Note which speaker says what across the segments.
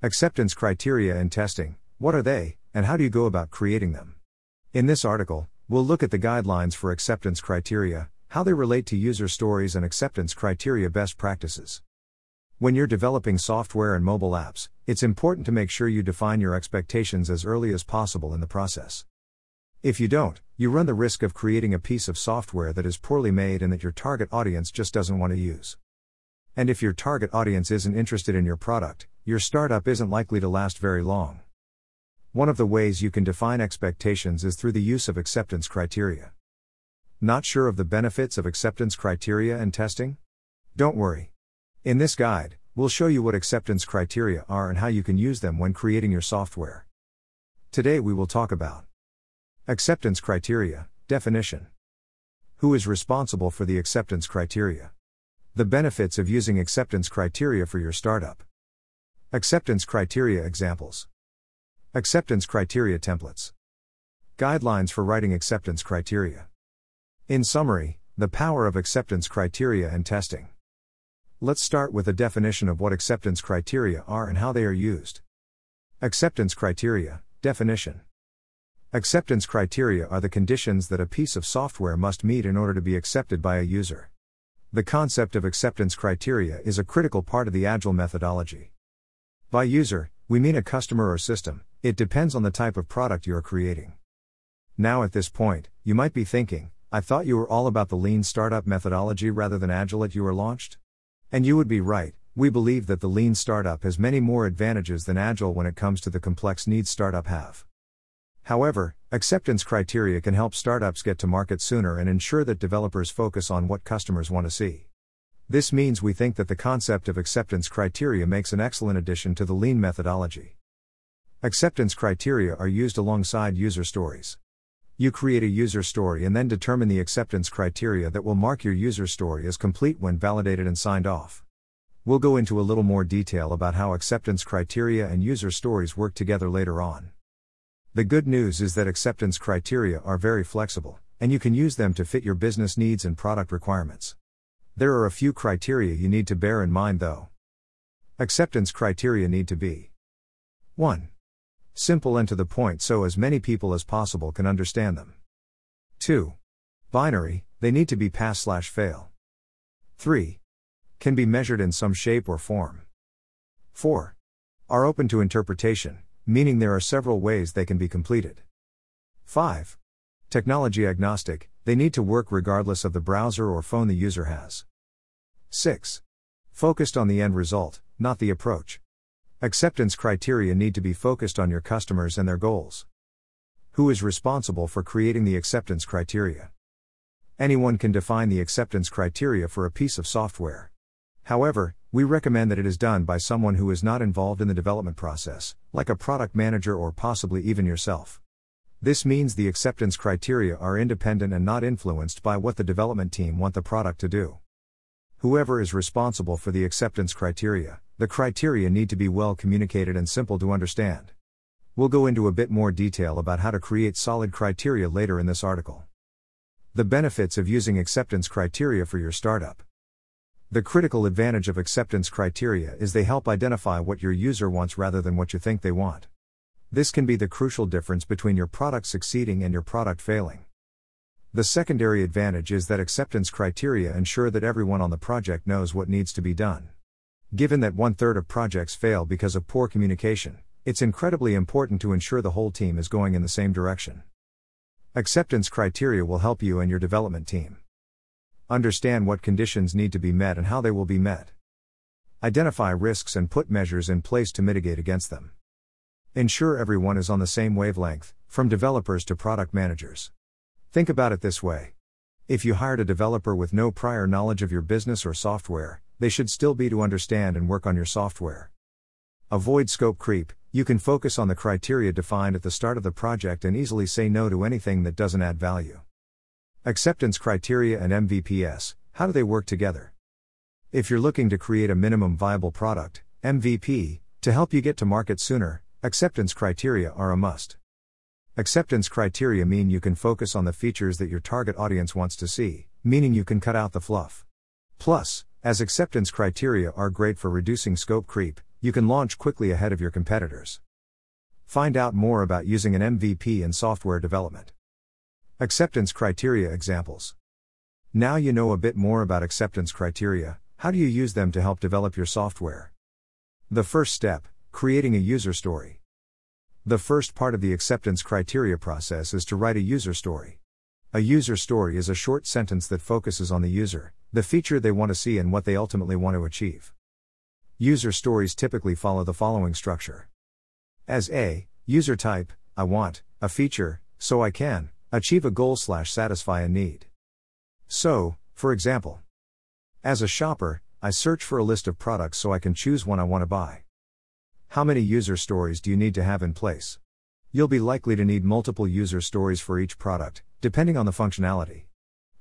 Speaker 1: Acceptance criteria and testing what are they, and how do you go about creating them? In this article, we'll look at the guidelines for acceptance criteria, how they relate to user stories, and acceptance criteria best practices. When you're developing software and mobile apps, it's important to make sure you define your expectations as early as possible in the process. If you don't, you run the risk of creating a piece of software that is poorly made and that your target audience just doesn't want to use. And if your target audience isn't interested in your product, your startup isn't likely to last very long. One of the ways you can define expectations is through the use of acceptance criteria. Not sure of the benefits of acceptance criteria and testing? Don't worry. In this guide, we'll show you what acceptance criteria are and how you can use them when creating your software. Today we will talk about acceptance criteria, definition. Who is responsible for the acceptance criteria? The benefits of using acceptance criteria for your startup. Acceptance criteria examples. Acceptance criteria templates. Guidelines for writing acceptance criteria. In summary, the power of acceptance criteria and testing. Let's start with a definition of what acceptance criteria are and how they are used. Acceptance criteria, definition. Acceptance criteria are the conditions that a piece of software must meet in order to be accepted by a user. The concept of acceptance criteria is a critical part of the Agile methodology. By user, we mean a customer or system, it depends on the type of product you are creating. Now, at this point, you might be thinking, I thought you were all about the lean startup methodology rather than Agile at Ulaunched? And you would be right, we believe that the lean startup has many more advantages than Agile when it comes to the complex needs startup have. However, acceptance criteria can help startups get to market sooner and ensure that developers focus on what customers want to see. This means we think that the concept of acceptance criteria makes an excellent addition to the lean methodology. Acceptance criteria are used alongside user stories. You create a user story and then determine the acceptance criteria that will mark your user story as complete when validated and signed off. We'll go into a little more detail about how acceptance criteria and user stories work together later on. The good news is that acceptance criteria are very flexible, and you can use them to fit your business needs and product requirements. There are a few criteria you need to bear in mind though. Acceptance criteria need to be 1. Simple and to the point so as many people as possible can understand them. 2. Binary, they need to be pass slash fail. 3. Can be measured in some shape or form. 4. Are open to interpretation, meaning there are several ways they can be completed. 5. Technology agnostic, they need to work regardless of the browser or phone the user has. 6. Focused on the end result, not the approach. Acceptance criteria need to be focused on your customers and their goals. Who is responsible for creating the acceptance criteria? Anyone can define the acceptance criteria for a piece of software. However, we recommend that it is done by someone who is not involved in the development process, like a product manager or possibly even yourself. This means the acceptance criteria are independent and not influenced by what the development team want the product to do. Whoever is responsible for the acceptance criteria, the criteria need to be well communicated and simple to understand. We'll go into a bit more detail about how to create solid criteria later in this article. The benefits of using acceptance criteria for your startup. The critical advantage of acceptance criteria is they help identify what your user wants rather than what you think they want. This can be the crucial difference between your product succeeding and your product failing. The secondary advantage is that acceptance criteria ensure that everyone on the project knows what needs to be done. Given that one third of projects fail because of poor communication, it's incredibly important to ensure the whole team is going in the same direction. Acceptance criteria will help you and your development team. Understand what conditions need to be met and how they will be met. Identify risks and put measures in place to mitigate against them. Ensure everyone is on the same wavelength, from developers to product managers. Think about it this way. If you hired a developer with no prior knowledge of your business or software, they should still be to understand and work on your software. Avoid scope creep, you can focus on the criteria defined at the start of the project and easily say no to anything that doesn't add value. Acceptance criteria and MVPs, how do they work together? If you're looking to create a minimum viable product, MVP, to help you get to market sooner, Acceptance criteria are a must. Acceptance criteria mean you can focus on the features that your target audience wants to see, meaning you can cut out the fluff. Plus, as acceptance criteria are great for reducing scope creep, you can launch quickly ahead of your competitors. Find out more about using an MVP in software development. Acceptance criteria examples. Now you know a bit more about acceptance criteria, how do you use them to help develop your software? The first step creating a user story. The first part of the acceptance criteria process is to write a user story. A user story is a short sentence that focuses on the user, the feature they want to see, and what they ultimately want to achieve. User stories typically follow the following structure. As a user type, I want a feature, so I can achieve a goal slash satisfy a need. So, for example, as a shopper, I search for a list of products so I can choose one I want to buy. How many user stories do you need to have in place? You'll be likely to need multiple user stories for each product, depending on the functionality.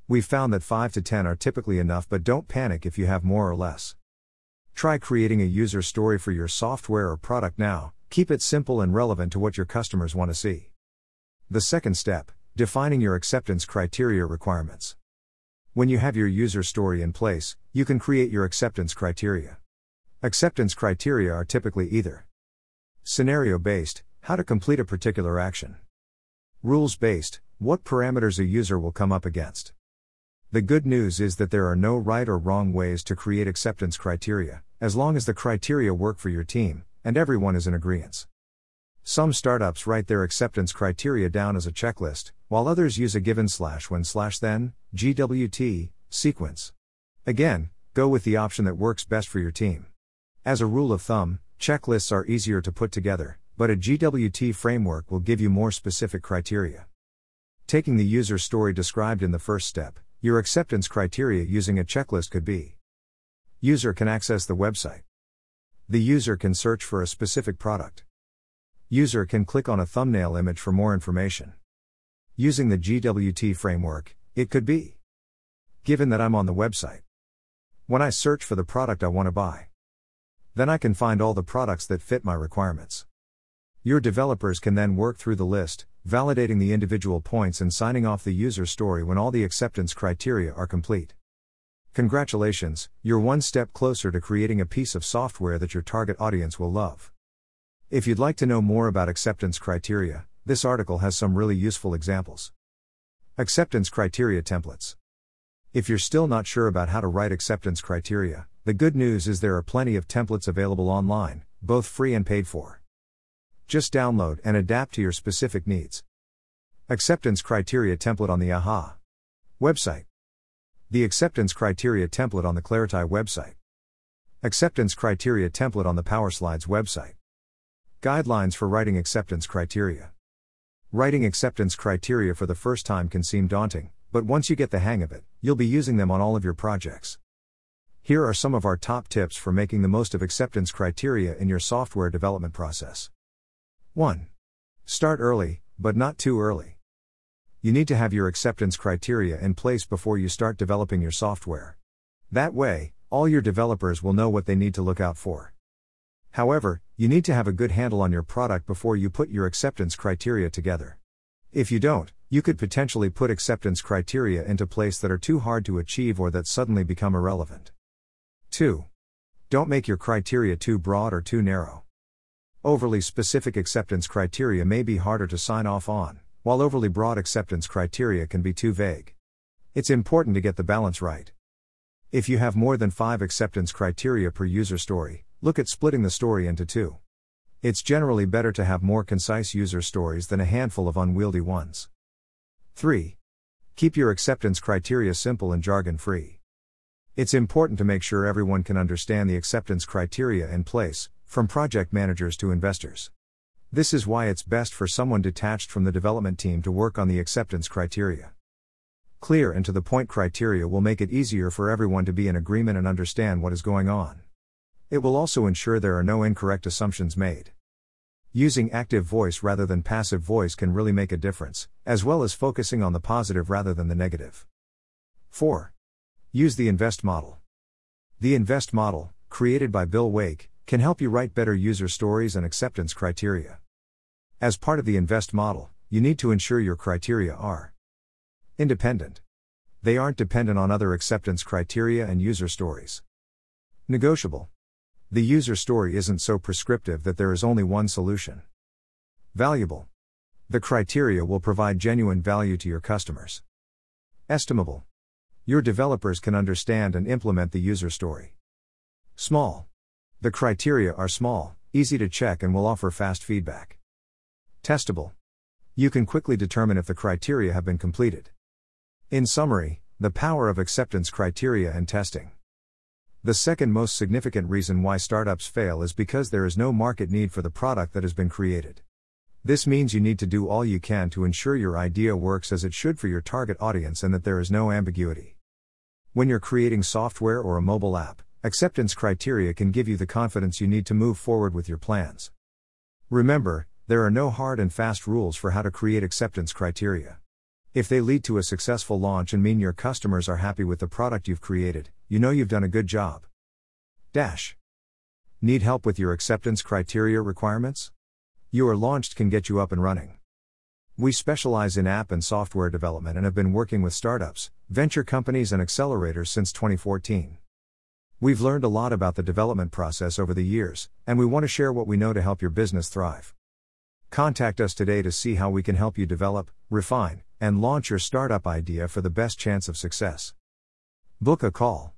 Speaker 1: We've found that 5 to 10 are typically enough, but don't panic if you have more or less. Try creating a user story for your software or product now, keep it simple and relevant to what your customers want to see. The second step defining your acceptance criteria requirements. When you have your user story in place, you can create your acceptance criteria. Acceptance criteria are typically either scenario based, how to complete a particular action, rules based, what parameters a user will come up against. The good news is that there are no right or wrong ways to create acceptance criteria, as long as the criteria work for your team, and everyone is in agreement. Some startups write their acceptance criteria down as a checklist, while others use a given slash when slash then, GWT, sequence. Again, go with the option that works best for your team. As a rule of thumb, checklists are easier to put together, but a GWT framework will give you more specific criteria. Taking the user story described in the first step, your acceptance criteria using a checklist could be User can access the website. The user can search for a specific product. User can click on a thumbnail image for more information. Using the GWT framework, it could be Given that I'm on the website. When I search for the product I want to buy. Then I can find all the products that fit my requirements. Your developers can then work through the list, validating the individual points and signing off the user story when all the acceptance criteria are complete. Congratulations, you're one step closer to creating a piece of software that your target audience will love. If you'd like to know more about acceptance criteria, this article has some really useful examples. Acceptance criteria templates. If you're still not sure about how to write acceptance criteria, the good news is there are plenty of templates available online, both free and paid for. Just download and adapt to your specific needs. Acceptance Criteria Template on the AHA website. The Acceptance Criteria Template on the Clarity website. Acceptance Criteria Template on the PowerSlides website. Guidelines for writing acceptance criteria. Writing acceptance criteria for the first time can seem daunting, but once you get the hang of it, you'll be using them on all of your projects. Here are some of our top tips for making the most of acceptance criteria in your software development process. 1. Start early, but not too early. You need to have your acceptance criteria in place before you start developing your software. That way, all your developers will know what they need to look out for. However, you need to have a good handle on your product before you put your acceptance criteria together. If you don't, you could potentially put acceptance criteria into place that are too hard to achieve or that suddenly become irrelevant. 2. Don't make your criteria too broad or too narrow. Overly specific acceptance criteria may be harder to sign off on, while overly broad acceptance criteria can be too vague. It's important to get the balance right. If you have more than five acceptance criteria per user story, look at splitting the story into two. It's generally better to have more concise user stories than a handful of unwieldy ones. 3. Keep your acceptance criteria simple and jargon free. It's important to make sure everyone can understand the acceptance criteria in place, from project managers to investors. This is why it's best for someone detached from the development team to work on the acceptance criteria. Clear and to the point criteria will make it easier for everyone to be in agreement and understand what is going on. It will also ensure there are no incorrect assumptions made. Using active voice rather than passive voice can really make a difference, as well as focusing on the positive rather than the negative. 4. Use the INVEST model. The INVEST model, created by Bill Wake, can help you write better user stories and acceptance criteria. As part of the INVEST model, you need to ensure your criteria are independent. They aren't dependent on other acceptance criteria and user stories. Negotiable. The user story isn't so prescriptive that there is only one solution. Valuable. The criteria will provide genuine value to your customers. Estimable. Your developers can understand and implement the user story. Small. The criteria are small, easy to check, and will offer fast feedback. Testable. You can quickly determine if the criteria have been completed. In summary, the power of acceptance criteria and testing. The second most significant reason why startups fail is because there is no market need for the product that has been created. This means you need to do all you can to ensure your idea works as it should for your target audience and that there is no ambiguity. When you're creating software or a mobile app, acceptance criteria can give you the confidence you need to move forward with your plans. Remember, there are no hard and fast rules for how to create acceptance criteria. If they lead to a successful launch and mean your customers are happy with the product you've created, you know you've done a good job. Dash. Need help with your acceptance criteria requirements? Ulaunched can get you up and running. We specialize in app and software development and have been working with startups, venture companies, and accelerators since 2014. We've learned a lot about the development process over the years, and we want to share what we know to help your business thrive. Contact us today to see how we can help you develop, refine, and launch your startup idea for the best chance of success. Book a call.